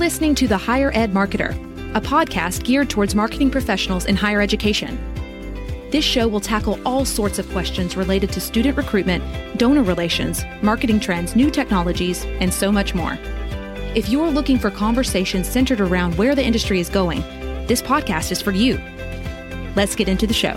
listening to The Higher Ed Marketer, a podcast geared towards marketing professionals in higher education. This show will tackle all sorts of questions related to student recruitment, donor relations, marketing trends, new technologies, and so much more. If you're looking for conversations centered around where the industry is going, this podcast is for you. Let's get into the show.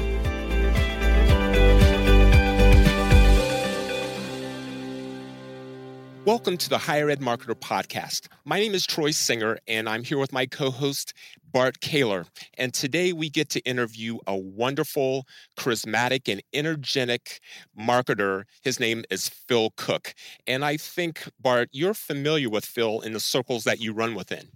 Welcome to the Higher Ed Marketer Podcast. My name is Troy Singer, and I'm here with my co host, Bart Caylor. And today we get to interview a wonderful, charismatic, and energetic marketer. His name is Phil Cook. And I think, Bart, you're familiar with Phil in the circles that you run within.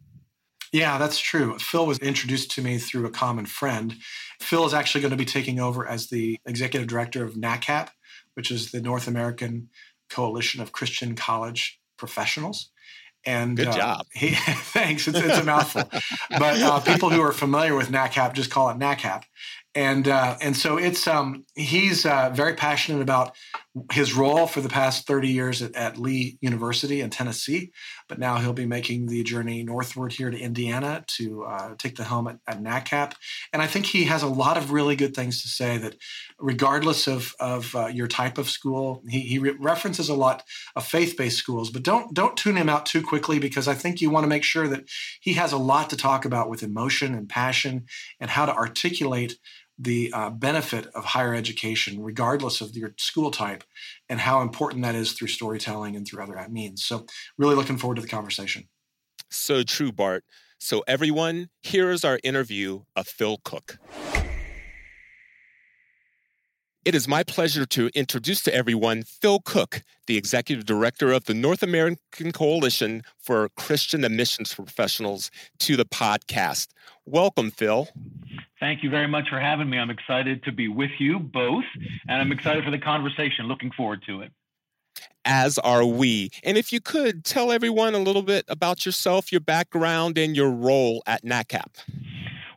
Yeah, that's true. Phil was introduced to me through a common friend. Phil is actually going to be taking over as the executive director of NACCAP, which is the North American Coalition of Christian College Professionals. And good uh, job. Uh, he, thanks. It's, it's a mouthful, but uh, people who are familiar with NACCAP just call it NACCAP and uh, and so it's um, he's uh, very passionate about his role for the past 30 years at, at, Lee University in Tennessee, but now he'll be making the journey northward here to Indiana to uh, take the helm at, at, NACCAP. And I think he has a lot of really good things to say that, regardless of of uh, your type of school, he, he re- references a lot of faith-based schools, but don't don't tune him out too quickly because I think you want to make sure that he has a lot to talk about with emotion and passion and how to articulate the uh, benefit of higher education, regardless of your school type, and how important that is through storytelling and through other means. So, really looking forward to the conversation. So true, Bart. So, everyone, here is our interview of Phil Cook. It is my pleasure to introduce to everyone Phil Cook, the Executive Director of the North American Coalition for Christian Admissions Professionals, to the podcast. Welcome, Phil. Thank you very much for having me. I'm excited to be with you both, and I'm excited for the conversation. Looking forward to it. As are we. And if you could tell everyone a little bit about yourself, your background, and your role at NACCAP.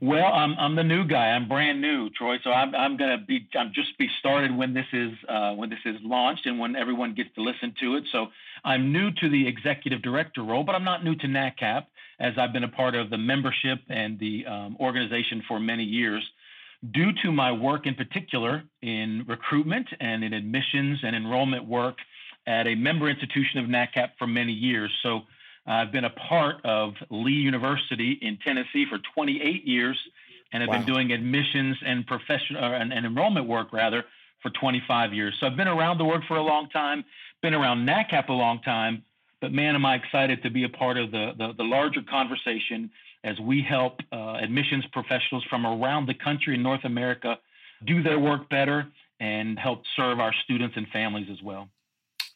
Well, I'm I'm the new guy. I'm brand new, Troy. So I'm I'm gonna be I'm just be started when this is uh, when this is launched and when everyone gets to listen to it. So I'm new to the executive director role, but I'm not new to NACCAP as I've been a part of the membership and the um, organization for many years. Due to my work in particular in recruitment and in admissions and enrollment work at a member institution of NACCAP for many years. So I've been a part of Lee University in Tennessee for 28 years and have wow. been doing admissions and professional and, and enrollment work rather for 25 years. So I've been around the work for a long time, been around NACCAP a long time, but man, am I excited to be a part of the, the, the larger conversation as we help uh, admissions professionals from around the country in North America do their work better and help serve our students and families as well.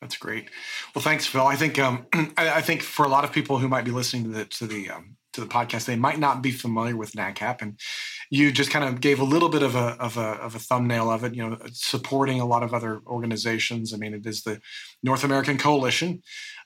That's great. Well, thanks, Phil. I think um, I, I, think for a lot of people who might be listening to the to the um, to the podcast, they might not be familiar with NACCAP, and you just kind of gave a little bit of a of a of a thumbnail of it. You know, supporting a lot of other organizations. I mean, it is the North American Coalition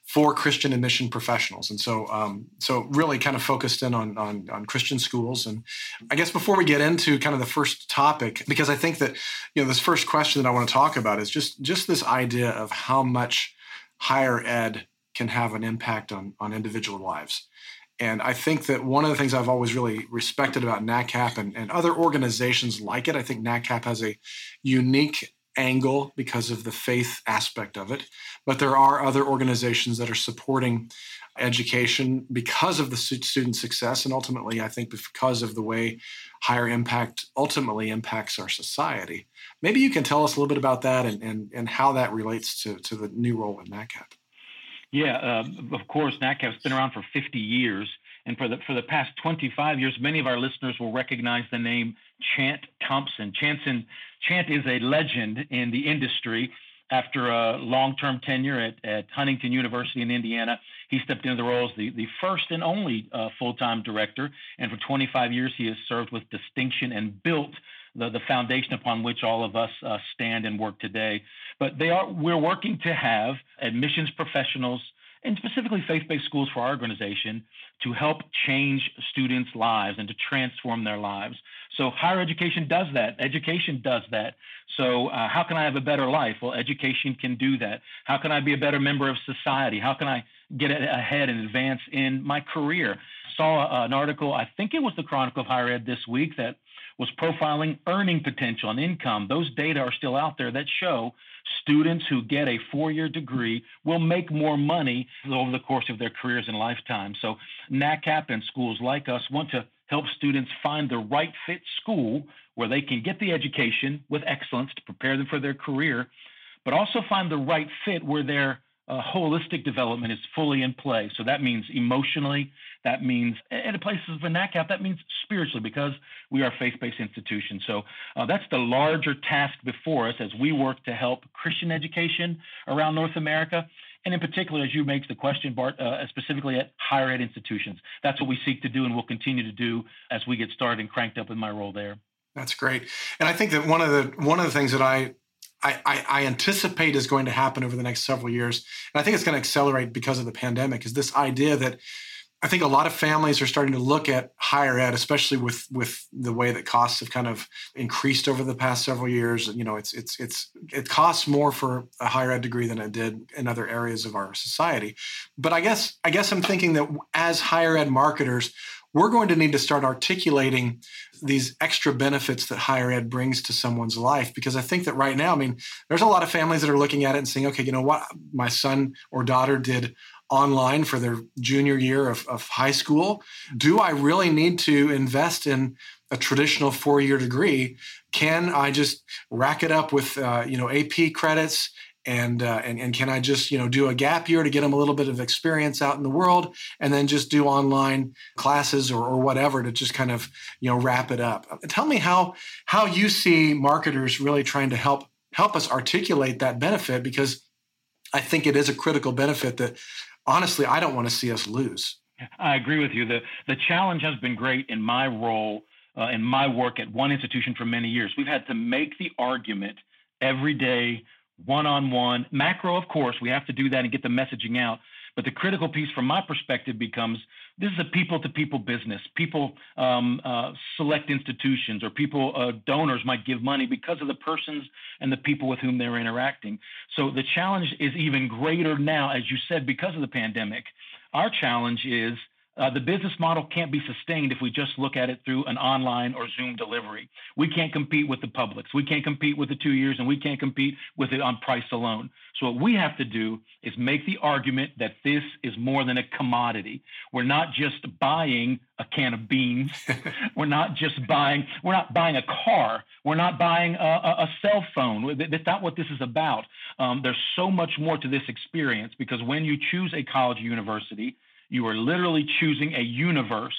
for Christian admission professionals, and so um, so really kind of focused in on, on on Christian schools. And I guess before we get into kind of the first topic, because I think that you know this first question that I want to talk about is just just this idea of how much higher ed can have an impact on on individual lives. And I think that one of the things I've always really respected about NACCAP and, and other organizations like it, I think NACCAP has a unique angle because of the faith aspect of it. But there are other organizations that are supporting education because of the student success and ultimately i think because of the way higher impact ultimately impacts our society maybe you can tell us a little bit about that and, and, and how that relates to, to the new role in NACCAP. Yeah, uh, of course, NACCAP's been around for 50 years. And for the, for the past 25 years, many of our listeners will recognize the name Chant Thompson. Chanson, Chant is a legend in the industry. After a long term tenure at, at Huntington University in Indiana, he stepped into the role as the, the first and only uh, full time director. And for 25 years, he has served with distinction and built the, the foundation upon which all of us uh, stand and work today. But they are we're working to have admissions professionals and specifically faith-based schools for our organization to help change students' lives and to transform their lives. So higher education does that. Education does that. So uh, how can I have a better life? Well, education can do that. How can I be a better member of society? How can I get ahead and advance in my career? saw an article, I think it was the Chronicle of Higher Ed this week, that was profiling earning potential and income. Those data are still out there that show students who get a four year degree will make more money over the course of their careers and lifetime. So, NACCAP and schools like us want to help students find the right fit school where they can get the education with excellence to prepare them for their career, but also find the right fit where their uh, holistic development is fully in play. So that means emotionally, that means, and in places of NACCAP, that means spiritually because we are faith-based institutions. So uh, that's the larger task before us as we work to help Christian education around North America. And in particular, as you make the question, Bart, uh, specifically at higher ed institutions. That's what we seek to do and we'll continue to do as we get started and cranked up in my role there. That's great. And I think that one of the one of the things that I, I, I, anticipate is going to happen over the next several years, and I think it's going to accelerate because of the pandemic, is this idea that I think a lot of families are starting to look at higher ed, especially with with the way that costs have kind of increased over the past several years. You know, it's it's it's it costs more for a higher ed degree than it did in other areas of our society. But I guess I guess I'm thinking that as higher ed marketers, we're going to need to start articulating these extra benefits that higher ed brings to someone's life because i think that right now i mean there's a lot of families that are looking at it and saying okay you know what my son or daughter did online for their junior year of, of high school do i really need to invest in a traditional four-year degree can i just rack it up with uh, you know ap credits and, uh, and and can I just you know do a gap year to get them a little bit of experience out in the world, and then just do online classes or, or whatever to just kind of you know wrap it up. Tell me how how you see marketers really trying to help help us articulate that benefit because I think it is a critical benefit that honestly I don't want to see us lose. I agree with you. the The challenge has been great in my role. Uh, in my work at one institution for many years, we've had to make the argument every day one on one. Macro, of course, we have to do that and get the messaging out. But the critical piece from my perspective becomes this is a people to people business. People um, uh, select institutions or people, uh, donors might give money because of the persons and the people with whom they're interacting. So the challenge is even greater now, as you said, because of the pandemic. Our challenge is uh, the business model can't be sustained if we just look at it through an online or Zoom delivery. We can't compete with the publics. We can't compete with the two years, and we can't compete with it on price alone. So, what we have to do is make the argument that this is more than a commodity. We're not just buying a can of beans. we're not just buying. We're not buying a car. We're not buying a, a, a cell phone. That's not what this is about. Um, there's so much more to this experience because when you choose a college or university, you are literally choosing a universe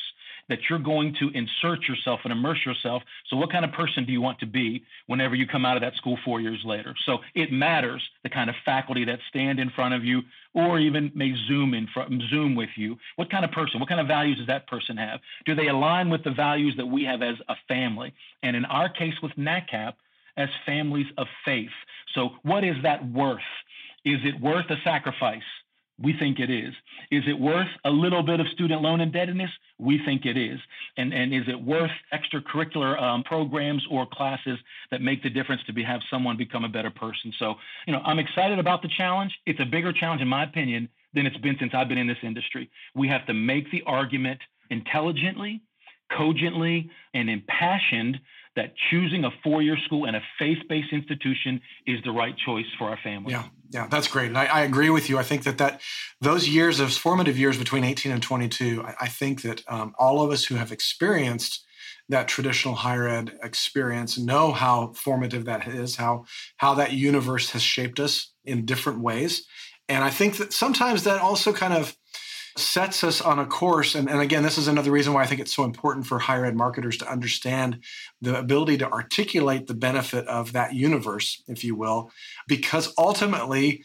that you're going to insert yourself and immerse yourself. So, what kind of person do you want to be whenever you come out of that school four years later? So, it matters the kind of faculty that stand in front of you or even may zoom in front, zoom with you. What kind of person? What kind of values does that person have? Do they align with the values that we have as a family? And in our case with NACCAP, as families of faith. So, what is that worth? Is it worth a sacrifice? We think it is. Is it worth a little bit of student loan indebtedness? We think it is. And, and is it worth extracurricular um, programs or classes that make the difference to be, have someone become a better person? So, you know, I'm excited about the challenge. It's a bigger challenge, in my opinion, than it's been since I've been in this industry. We have to make the argument intelligently, cogently, and impassioned that choosing a four-year school and a faith-based institution is the right choice for our family. Yeah, yeah, that's great, and I, I, agree with you. I think that that those years, those formative years between 18 and 22, I, I think that um, all of us who have experienced that traditional higher ed experience know how formative that is, how how that universe has shaped us in different ways, and I think that sometimes that also kind of sets us on a course. And, and again, this is another reason why I think it's so important for higher ed marketers to understand the ability to articulate the benefit of that universe, if you will, because ultimately,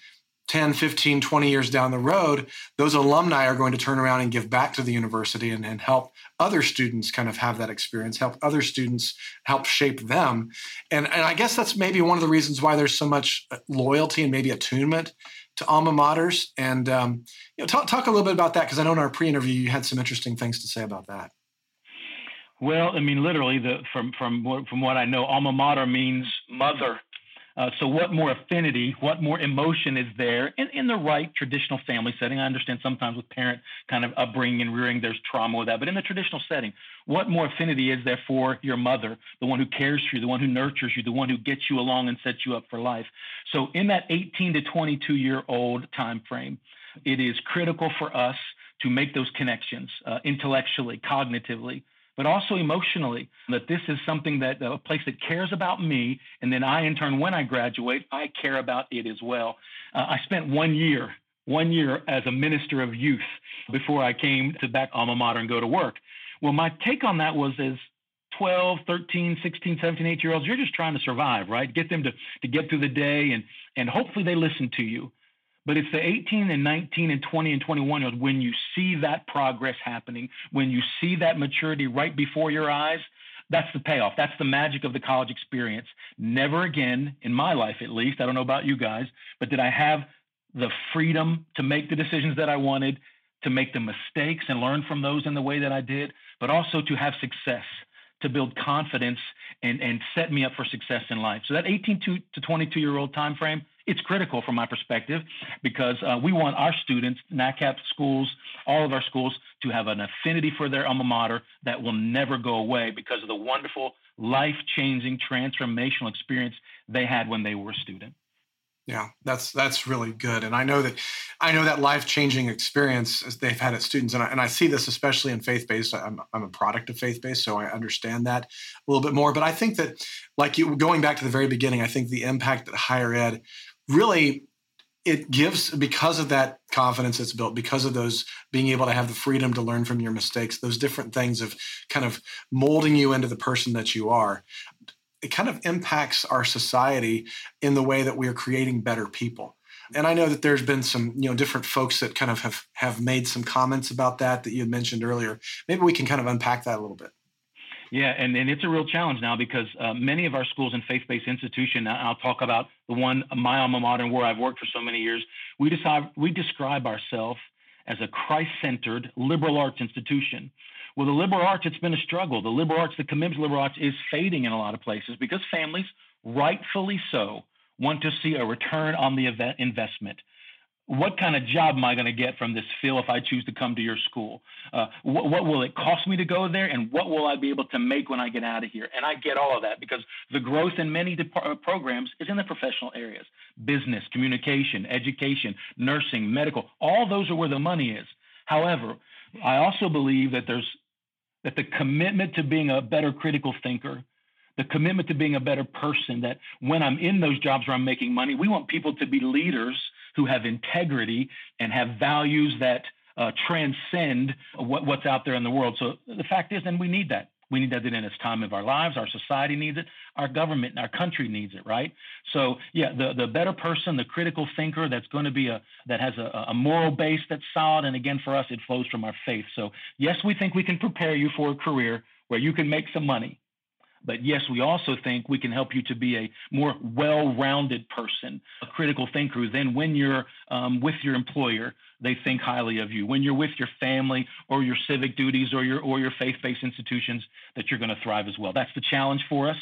10, 15, 20 years down the road, those alumni are going to turn around and give back to the university and, and help other students kind of have that experience, help other students help shape them. And, and I guess that's maybe one of the reasons why there's so much uh, loyalty and maybe attunement to alma maters. And um, you know, talk, talk a little bit about that because I know in our pre-interview you had some interesting things to say about that. Well, I mean, literally, the from from from what I know, alma mater means mother. Uh, so, what more affinity, what more emotion is there in, in the right traditional family setting? I understand sometimes with parent kind of upbringing and rearing, there's trauma with that. But in the traditional setting, what more affinity is there for your mother, the one who cares for you, the one who nurtures you, the one who gets you along and sets you up for life? So, in that 18 to 22 year old time frame, it is critical for us to make those connections uh, intellectually, cognitively, but also emotionally, that this is something that a place that cares about me. And then I, in turn, when I graduate, I care about it as well. Uh, I spent one year, one year as a minister of youth before I came to back alma mater and go to work. Well, my take on that was as 12, 13, 16, 17, 18 year olds, you're just trying to survive, right? Get them to, to get through the day and, and hopefully they listen to you. But it's the 18 and 19 and 20 and 21 year olds when you see that progress happening, when you see that maturity right before your eyes, that's the payoff. That's the magic of the college experience. Never again, in my life at least, I don't know about you guys, but did I have the freedom to make the decisions that I wanted, to make the mistakes and learn from those in the way that I did, but also to have success, to build confidence and, and set me up for success in life. So that 18 to, to 22 year old time frame, it's critical from my perspective because uh, we want our students, NACCAP schools, all of our schools, to have an affinity for their alma mater that will never go away because of the wonderful, life changing, transformational experience they had when they were a student. Yeah, that's that's really good, and I know that I know that life changing experience they've had at students, and I, and I see this especially in faith based. I'm I'm a product of faith based, so I understand that a little bit more. But I think that, like you going back to the very beginning, I think the impact that higher ed really it gives because of that confidence that's built because of those being able to have the freedom to learn from your mistakes those different things of kind of molding you into the person that you are it kind of impacts our society in the way that we are creating better people. And i know that there's been some you know different folks that kind of have have made some comments about that that you had mentioned earlier. Maybe we can kind of unpack that a little bit yeah, and, and it's a real challenge now because uh, many of our schools and faith-based institutions, I'll talk about the one, my alma mater, where I've worked for so many years, we, decide, we describe ourselves as a Christ-centered liberal arts institution. Well, the liberal arts, it's been a struggle. The liberal arts, the commitment to liberal arts is fading in a lot of places because families, rightfully so, want to see a return on the investment what kind of job am I going to get from this, Phil, if I choose to come to your school? Uh, what, what, will it cost me to go there? And what will I be able to make when I get out of here? And I get all of that because the growth in many uh, programs is in the professional areas business, communication, education, nursing, medical. All those are where the money is. However, I also believe that there's that the commitment to being a better critical thinker, the commitment to being a better person, that when I'm in those jobs where I'm making money, we want people to be leaders who have integrity and have values that uh, transcend what, what's out there in the world. So the fact is, and we need that. We need that in this time of our lives. Our society needs it. Our government and our country needs it, right? So yeah, the the better person, the critical thinker that's going to be a that has a, a moral base that's solid. And again, for us, it flows from our faith. So yes, we think we can prepare you for a career where you can make some money. But yes, we also think we can help you to be a more well rounded person, a critical thinker. Then, when you're um, with your employer, they think highly of you. When you're with your family or your civic duties or your, or your faith based institutions, that you're going to thrive as well. That's the challenge for us.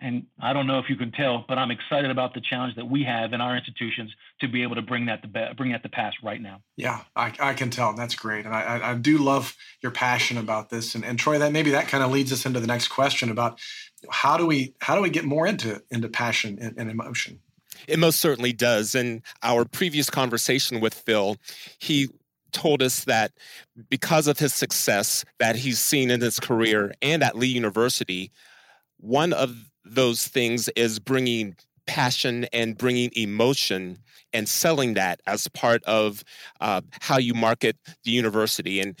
And I don't know if you can tell, but I'm excited about the challenge that we have in our institutions to be able to bring that to bring that to pass right now. Yeah, I, I can tell. That's great, and I, I do love your passion about this. And, and Troy, that maybe that kind of leads us into the next question about how do we how do we get more into into passion and, and emotion. It most certainly does. In our previous conversation with Phil, he told us that because of his success that he's seen in his career and at Lee University, one of those things is bringing passion and bringing emotion and selling that as part of uh, how you market the university. And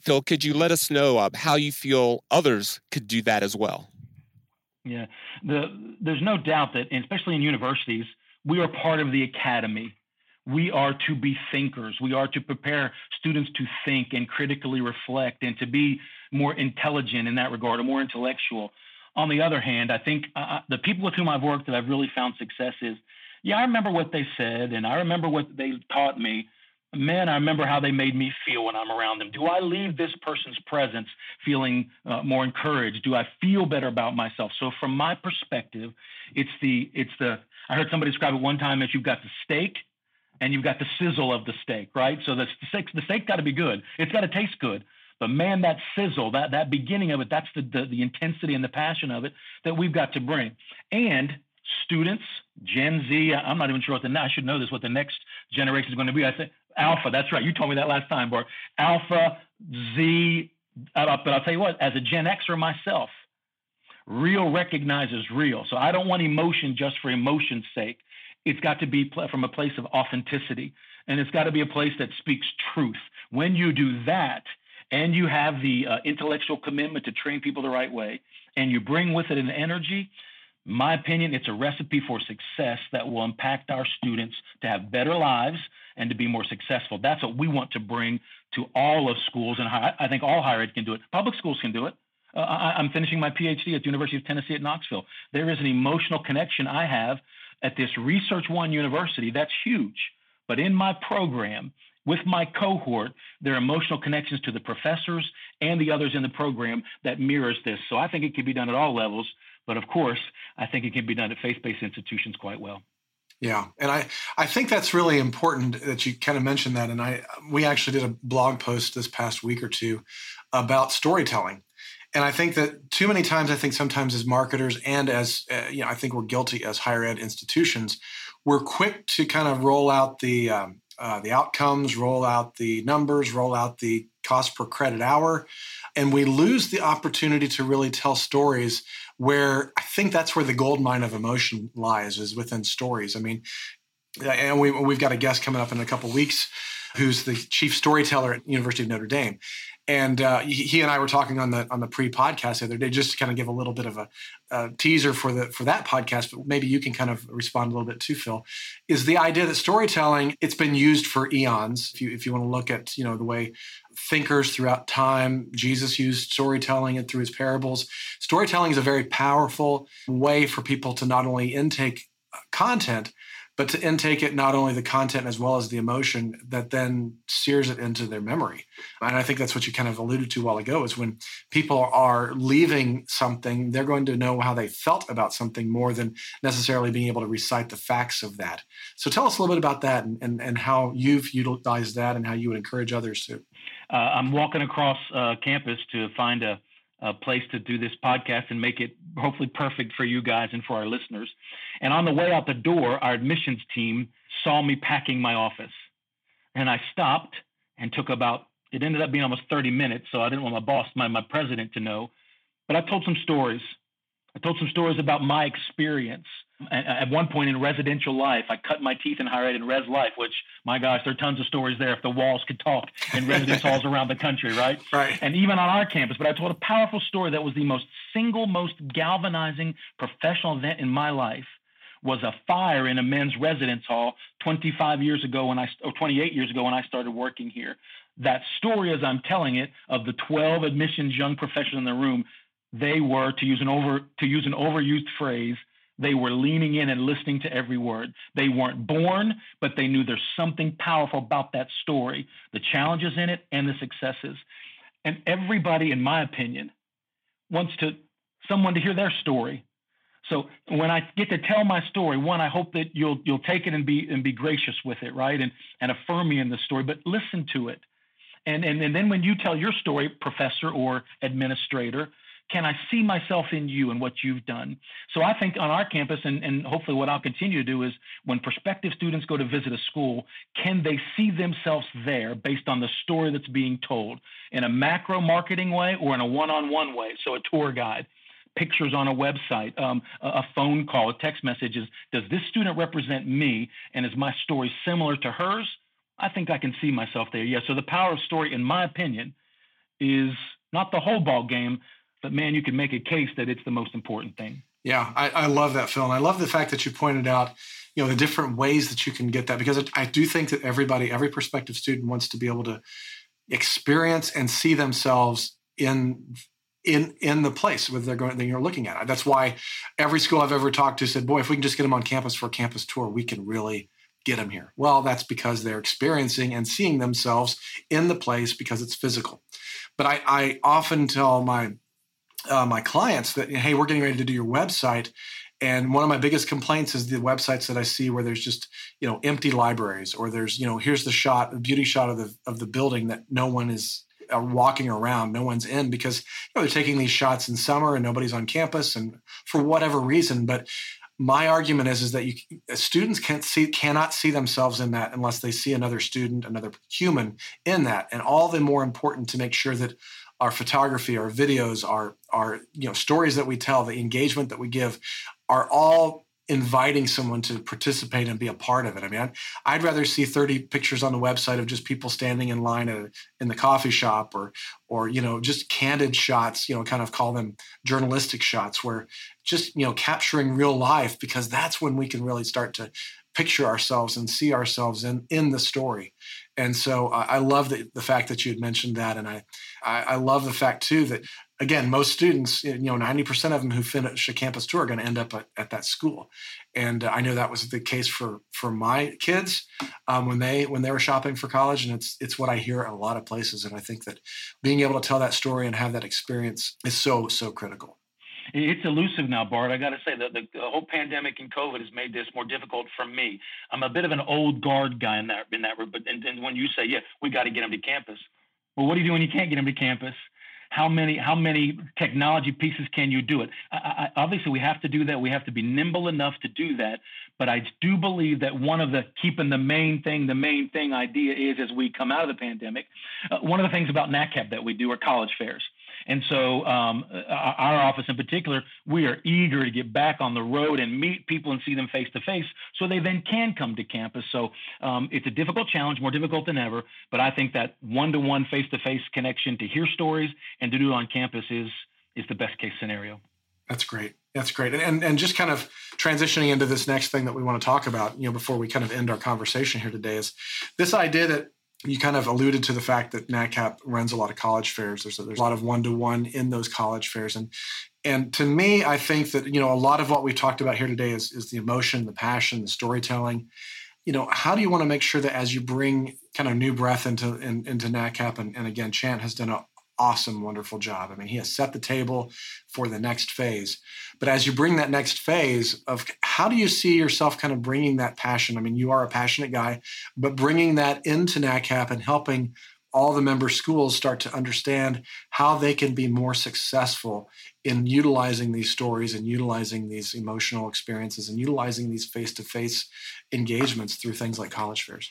Phil, could you let us know uh, how you feel others could do that as well? Yeah, the, there's no doubt that, especially in universities, we are part of the academy. We are to be thinkers. We are to prepare students to think and critically reflect and to be more intelligent in that regard, or more intellectual. On the other hand, I think uh, uh, the people with whom I've worked that I've really found success is, yeah, I remember what they said and I remember what they taught me, man, I remember how they made me feel when I'm around them. Do I leave this person's presence feeling uh, more encouraged? Do I feel better about myself? So from my perspective, it's the it's the I heard somebody describe it one time as you've got the steak and you've got the sizzle of the steak, right? So the steak the steak got to be good. It's got to taste good. But man, that sizzle, that that beginning of it, that's the, the the intensity and the passion of it that we've got to bring. And students, Gen Z, I'm not even sure what the I should know this what the next generation is going to be. I say Alpha. That's right. You told me that last time, Bart. Alpha, Z. Uh, but I'll tell you what. As a Gen Xer myself, real recognizes real. So I don't want emotion just for emotion's sake. It's got to be from a place of authenticity, and it's got to be a place that speaks truth. When you do that, and you have the uh, intellectual commitment to train people the right way, and you bring with it an energy, my opinion, it's a recipe for success that will impact our students to have better lives and to be more successful. That's what we want to bring to all of schools, and I think all higher ed can do it. Public schools can do it. Uh, I, am finishing my PhD at the University of Tennessee at Knoxville. There is an emotional connection I have at this Research One university that's huge. But in my program, with my cohort, there are emotional connections to the professors and the others in the program that mirrors this. So I think it can be done at all levels. But of course, I think it can be done at faith based institutions quite well. Yeah, and I I think that's really important that you kind of mentioned that. And I we actually did a blog post this past week or two about storytelling, and I think that too many times I think sometimes as marketers and as uh, you know I think we're guilty as higher ed institutions, we're quick to kind of roll out the um, uh, the outcomes, roll out the numbers, roll out the cost per credit hour, and we lose the opportunity to really tell stories where I think that's where the gold mine of emotion lies is within stories. I mean, and we, we've got a guest coming up in a couple weeks who's the chief storyteller at University of Notre Dame. And uh, he and I were talking on the on the pre-podcast the other day, just to kind of give a little bit of a, a, teaser for the for that podcast. But maybe you can kind of respond a little bit too, Phil. Is the idea that storytelling it's been used for eons. If you if you want to look at you know the way thinkers throughout time. Jesus used storytelling and through his parables. Storytelling is a very powerful way for people to not only intake content, but to intake it not only the content as well as the emotion that then sears it into their memory. And I think that's what you kind of alluded to a while ago is when people are leaving something, they're going to know how they felt about something more than necessarily being able to recite the facts of that. So tell us a little bit about that and, and, and how you've utilized that and how you would encourage others to. Uh, I'm walking across uh, campus to find a a place to do this podcast and make it hopefully perfect for you guys and for our listeners. And on the way out the door, our admissions team saw me packing my office. And I stopped and took about, it ended up being almost 30 minutes. So I didn't want my boss, my, my president to know. But I told some stories. I told some stories about my experience at one point in residential life, I cut my teeth in higher ed in res life, which, my gosh, there are tons of stories there if the walls could talk in residence halls around the country, right? Right. And even on our campus. But I told a powerful story that was the most single, most galvanizing professional event in my life was a fire in a men's residence hall 25 years ago when I, or 28 years ago when I started working here. That story, as I'm telling it, of the 12 admissions young professionals in the room, they were, to use an over, to use an overused phrase, they were leaning in and listening to every word. They weren't born, but they knew there's something powerful about that story, the challenges in it and the successes. And everybody, in my opinion, wants to someone to hear their story. So when I get to tell my story, one, I hope that you'll you'll take it and be and be gracious with it, right? And and affirm me in the story, but listen to it. And and, and then when you tell your story, professor or administrator, can I see myself in you and what you've done? So I think on our campus, and, and hopefully what I'll continue to do is when prospective students go to visit a school, can they see themselves there based on the story that's being told in a macro marketing way or in a one on one way? So a tour guide pictures on a website, um, a, phone call, a text message is Does this student represent me? And is my story similar to hers? I think I can see myself there. Yeah. So the power of story, in my opinion, is not the whole ball game, but man, you can make a case that it's the most important thing. Yeah, I, I love that, Phil. And I love the fact that you pointed out, you know, the different ways that you can get that because I do think that everybody, every prospective student wants to be able to experience and see themselves in in in the place where they're going that you're looking at. That's why every school I've ever talked to said, "Boy, if we can just get them on campus for a campus tour, we can really get them here? Well, that's because they're experiencing and seeing themselves in the place because it's physical. But I, I often tell my uh, my clients that hey, we're getting ready to do your website, and one of my biggest complaints is the websites that I see where there's just you know empty libraries or there's you know here's the shot, the beauty shot of the of the building that no one is uh, walking around, no one's in because you know, they're taking these shots in summer and nobody's on campus and for whatever reason. But my argument is is that you students can't see cannot see themselves in that unless they see another student, another human in that, and all the more important to make sure that our photography, our videos, our our you know stories that we tell, the engagement that we give, are all inviting someone to participate and be a part of it. I mean, I'd, rather see 30 pictures on the website of just people standing in line at, in the coffee shop or, or, you know, just candid shots, you know, kind of call them journalistic shots where just, you know, capturing real life because that's when we can really start to picture ourselves and see ourselves in, in the story. And so uh, I love the, the fact that you had mentioned that. And I, I, I love the fact too that again, most students, you know, 90% of them who finish a campus tour are going to end up at, at that school. And uh, I know that was the case for, for my kids um, when they, when they were shopping for college. And it's, it's what I hear at a lot of places. And I think that being able to tell that story and have that experience is so, so critical. It's elusive now, Bart. I got to say that the, the, whole pandemic and COVID has made this more difficult for me. I'm a bit of an old guard guy in that in that. Room, but and, and when you say, yeah, we got to get them to campus. Well, what do you do when you can't get them to campus? How many how many technology pieces can you do it? I, I, obviously we have to do that. We have to be nimble enough to do that. But i do believe that one of the keeping the main thing the main thing idea is as we come out of the pandemic uh, one of the things about NACCAP that we do are college fairs and so, um, our office in particular, we are eager to get back on the road and meet people and see them face to face so they then can come to campus. So, um, it's a difficult challenge, more difficult than ever. But I think that one to one face to face connection to hear stories and to do it on campus is, is the best case scenario. That's great. That's great. And, and, and just kind of transitioning into this next thing that we want to talk about, you know, before we kind of end our conversation here today is this idea that you kind of alluded to the fact that NACCAP runs a lot of college fairs. There's a, there's a lot of one to one in those college fairs, and and to me, I think that you know a lot of what we talked about here today is is the emotion, the passion, the storytelling. You know, how do you want to make sure that as you bring kind of new breath into in, into NACCAP, and, and again, Chant has done a, awesome, wonderful job. I mean, he has set the table for the next phase. But as you bring that next phase of how do you see yourself kind of bringing that passion? I mean, you are a passionate guy, but bringing that into NACCAP and helping all the member schools start to understand how they can be more successful in utilizing these stories and utilizing these emotional experiences and utilizing these face-to-face engagements through things like college fairs.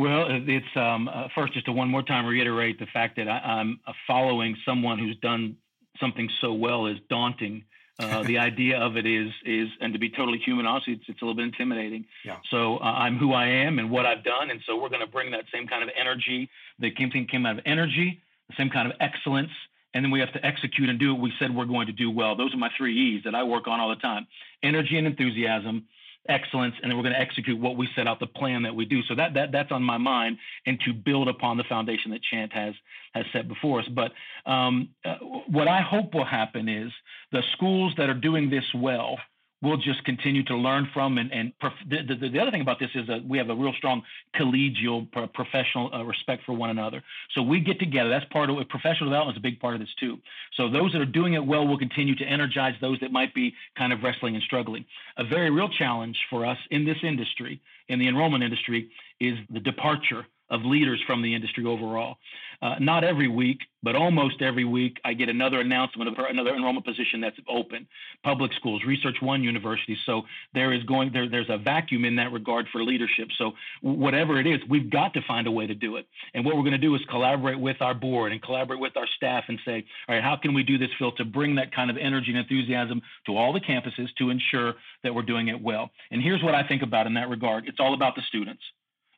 Well, it's um, uh, first just to one more time reiterate the fact that I, am following someone who's done something so well is daunting. Uh, the idea of it is is, and to be totally human, honestly, it's, it's a little bit intimidating. Yeah. So uh, I'm who I am and what I've done, and so we're going to bring that same kind of energy. The came came out of energy, the same kind of excellence, and then we have to execute and do what we said we're going to do well. Those are my three E's that I work on all the time: energy and enthusiasm, excellence, and then we're going to execute what we set out the plan that we do. So that that that's on my mind, and to build upon the foundation that Chant has has set before us. But um, uh, what I hope will happen is the schools that are doing this well we'll just continue to learn from. And, and prof- the, the, the, other thing about this is that we have a real strong collegial, pro- professional uh, respect for one another. So we get together. That's part of it. Professional development is a big part of this too. So those that are doing it well will continue to energize those that might be kind of wrestling and struggling. A very real challenge for us in this industry, in the enrollment industry, is the departure of leaders from the industry overall. Uh, not every week, but almost every week, I get another announcement of another enrollment position that's open. Public schools, Research One universities. So there is going there. There's a vacuum in that regard for leadership. So whatever it is, we've got to find a way to do it. And what we're going to do is collaborate with our board and collaborate with our staff and say, all right, how can we do this, Phil, to bring that kind of energy and enthusiasm to all the campuses to ensure that we're doing it well. And here's what I think about in that regard. It's all about the students.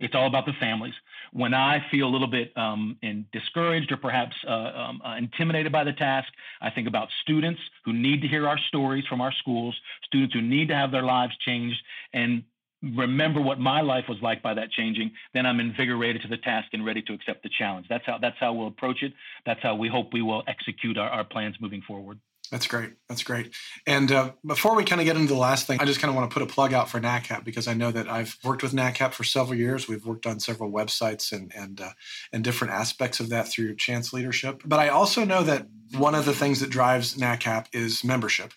It's all about the families. When I feel a little bit um, discouraged or perhaps uh, um, uh, intimidated by the task, I think about students who need to hear our stories from our schools, students who need to have their lives changed, and remember what my life was like by that changing. Then I'm invigorated to the task and ready to accept the challenge. That's how that's how we'll approach it. That's how we hope we will execute our, our plans moving forward. That's great. That's great. And uh, before we kind of get into the last thing, I just kind of want to put a plug out for NACCAP because I know that I've worked with NACCAP for several years. We've worked on several websites and and uh, and different aspects of that through Chant's leadership. But I also know that one of the things that drives NACCAP is membership.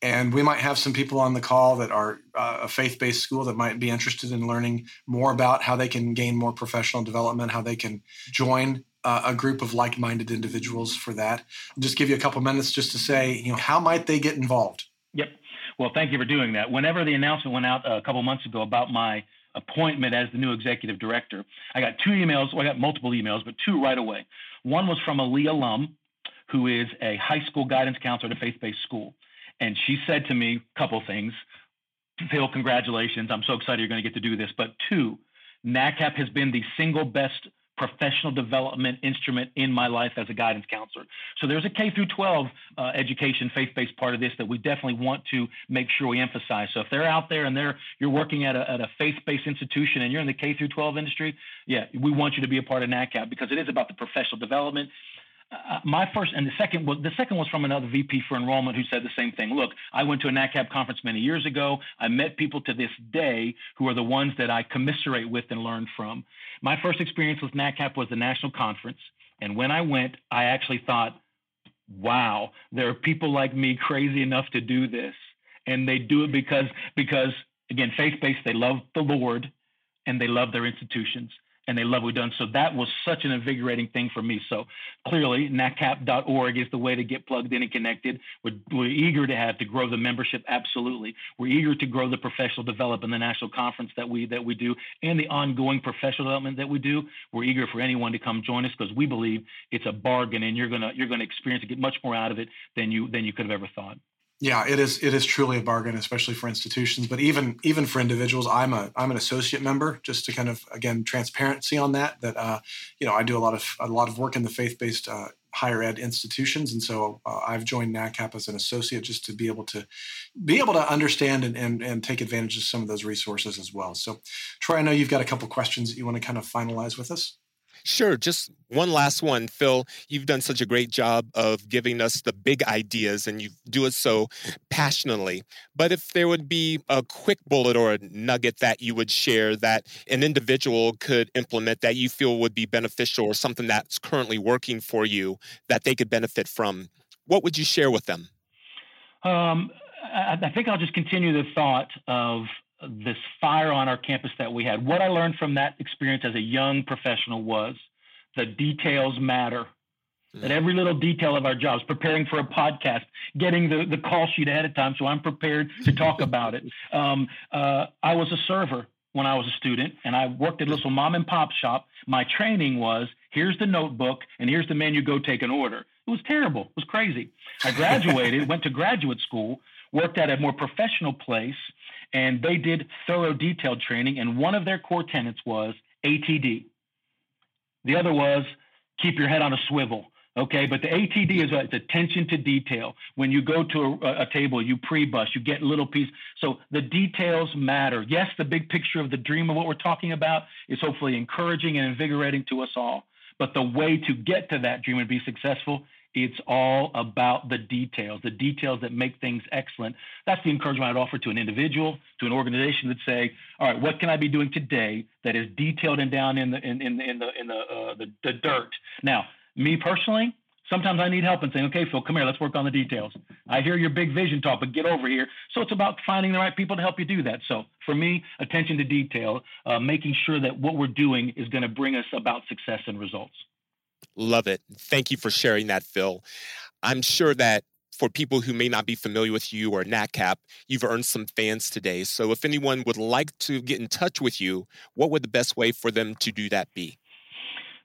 And we might have some people on the call that are uh, a faith based school that might be interested in learning more about how they can gain more professional development, how they can join uh, a group of like minded individuals for that. I'll just give you a couple minutes just to say, you know, how might they get involved? Yep. Well, thank you for doing that. Whenever the announcement went out a couple months ago about my appointment as the new executive director, I got two emails. Well, I got multiple emails, but two right away. One was from a Lee alum who is a high school guidance counselor at a faith based school. And she said to me a couple things. Phil, congratulations. I'm so excited you're going to get to do this. But two, NACAP has been the single best professional development instrument in my life as a guidance counselor. So there's a K through 12 uh, education, faith-based part of this that we definitely want to make sure we emphasize. So if they're out there and they're you're working at a, at a faith-based institution and you're in the K through 12 industry, yeah, we want you to be a part of NACCAP because it is about the professional development uh, my first and the second was the second was from another VP for enrollment who said the same thing. Look, I went to a NACCAP conference many years ago. I met people to this day who are the ones that I commiserate with and learn from. My first experience with NACCAP was the national conference, and when I went, I actually thought, "Wow, there are people like me crazy enough to do this." And they do it because because again, faith-based, they love the Lord and they love their institutions and they love what we've done. So that was such an invigorating thing for me. So clearly, naccap.org is the way to get plugged in and connected. We're, we're eager to have to grow the membership. Absolutely, we're eager to grow the professional development, the national conference that we that we do, and the ongoing professional development that we do. We're eager for anyone to come join us because we believe it's a bargain, and you're gonna you're gonna experience and get much more out of it than you than you could have ever thought. Yeah, it is. It is truly a bargain, especially for institutions, but even even for individuals. I'm a I'm an associate member, just to kind of again transparency on that. That uh, you know, I do a lot of a lot of work in the faith based uh, higher ed institutions, and so uh, I've joined NACCAP as an associate just to be able to be able to understand and, and and take advantage of some of those resources as well. So, Troy, I know you've got a couple questions that you want to kind of finalize with us. Sure. Just one last one. Phil, you've done such a great job of giving us the big ideas and you do it so passionately. But if there would be a quick bullet or a nugget that you would share that an individual could implement that you feel would be beneficial or something that's currently working for you that they could benefit from, what would you share with them? Um, I, I think I'll just continue the thought of this fire on our campus that we had. What I learned from that experience as a young professional was the details matter. That every little detail of our jobs, preparing for a podcast, getting the, the call sheet ahead of time so I'm prepared to talk about it. Um, uh, I was a server when I was a student, and I worked at a little mom and pop shop. My training was here's the notebook and here's the menu, go take an order. It was terrible. It was crazy. I graduated, went to graduate school, worked at a more professional place, and they did thorough detailed training. And one of their core tenets was ATD. The other was keep your head on a swivel. Okay, but the ATD is it's attention to detail. When you go to a, a table, you pre-bus, you get little piece. So the details matter. Yes, the big picture of the dream of what we're talking about is hopefully encouraging and invigorating to us all. But the way to get to that dream and be successful it's all about the details, the details that make things excellent. That's the encouragement I'd offer to an individual, to an organization that say, all right, what can I be doing today that is detailed and down in the in, in, in the in the, uh, the the dirt? Now, me personally, sometimes I need help and saying, okay, Phil, come here, let's work on the details. I hear your big vision talk, but get over here. So it's about finding the right people to help you do that. So for me, attention to detail, uh, making sure that what we're doing is going to bring us about success and results. Love it. Thank you for sharing that, Phil. I'm sure that for people who may not be familiar with you or NACCAP, you've earned some fans today. So if anyone would like to get in touch with you, what would the best way for them to do that be?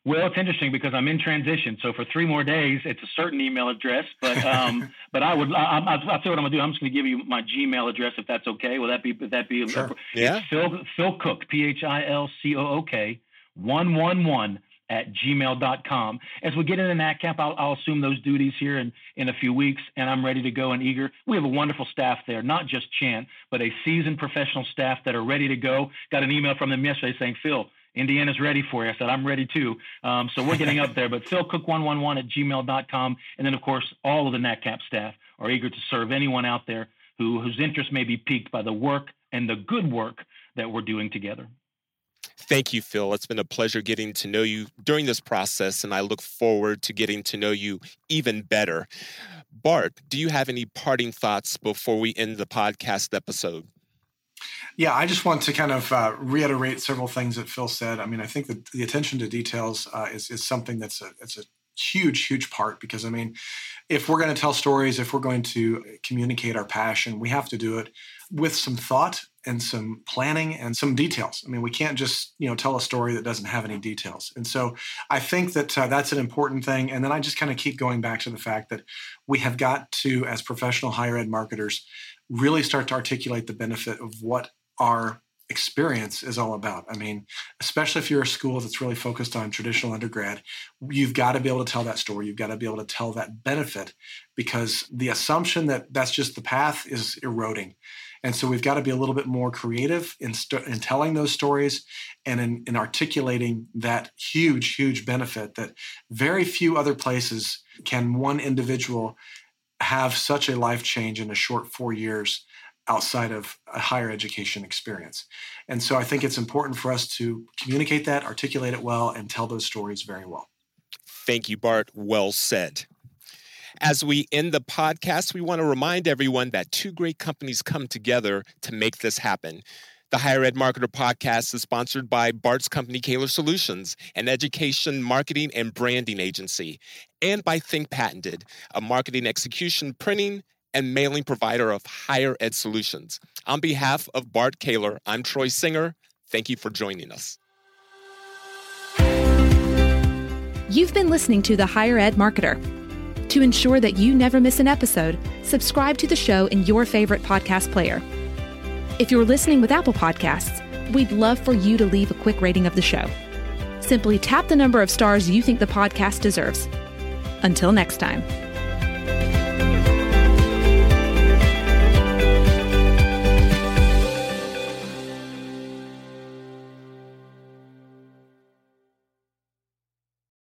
Well, it's interesting because I'm in transition. So for three more days, it's a certain email address. But um, but I would I, I, I'll tell you what I'm gonna do. I'm just gonna give you my Gmail address if that's okay. Will that be would that be sure. yeah? Phil Phil Cook P H I L C O O K one one one at gmail.com. As we get into NACCAP, I'll, I'll, assume those duties here in, in a few weeks, and I'm ready to go and eager. We have a wonderful staff there, not just Chan, but a seasoned professional staff that are ready to go. Got an email from them yesterday saying, Phil, Indiana's ready for you. I said, I'm ready too. Um, so we're getting up there. But philcook111 at gmail.com. And then, of course, all of the NACCAP staff are eager to serve anyone out there who, whose interest may be piqued by the work and the good work that we're doing together. Thank you, Phil. It's been a pleasure getting to know you during this process, and I look forward to getting to know you even better. Bart, do you have any parting thoughts before we end the podcast episode? Yeah, I just want to kind of uh, reiterate several things that Phil said. I mean, I think that the attention to details uh, is, is something that's a, it's a huge, huge part because I mean, if we're going to tell stories, if we're going to communicate our passion, we have to do it with some thought and some planning and some details. I mean, we can't just you know tell a story that doesn't have any details. And so I think that uh, that's an important thing. And then I just kind of keep going back to the fact that we have got to, as professional higher ed marketers, really start to articulate the benefit of what our experience is all about. I mean, especially if you're a school that's really focused on traditional undergrad, you've got to be able to tell that story. You've got to be able to tell that benefit because the assumption that that's just the path is eroding. And so we've got to be a little bit more creative in, st- in telling those stories and in, in articulating that huge, huge benefit that very few other places can one individual have such a life change in a short four years outside of a higher education experience. And so I think it's important for us to communicate that, articulate it well, and tell those stories very well. Thank you, Bart. Well said. As we end the podcast, we want to remind everyone that two great companies come together to make this happen. The Higher Ed Marketer podcast is sponsored by Bart's company, Caylor Solutions, an education, marketing, and branding agency, and by Think Patented, a marketing execution, printing, and mailing provider of higher ed solutions. On behalf of Bart Caylor, I'm Troy Singer. Thank you for joining us. You've been listening to The Higher Ed Marketer. To ensure that you never miss an episode, subscribe to the show in your favorite podcast player. If you're listening with Apple Podcasts, we'd love for you to leave a quick rating of the show. Simply tap the number of stars you think the podcast deserves. Until next time.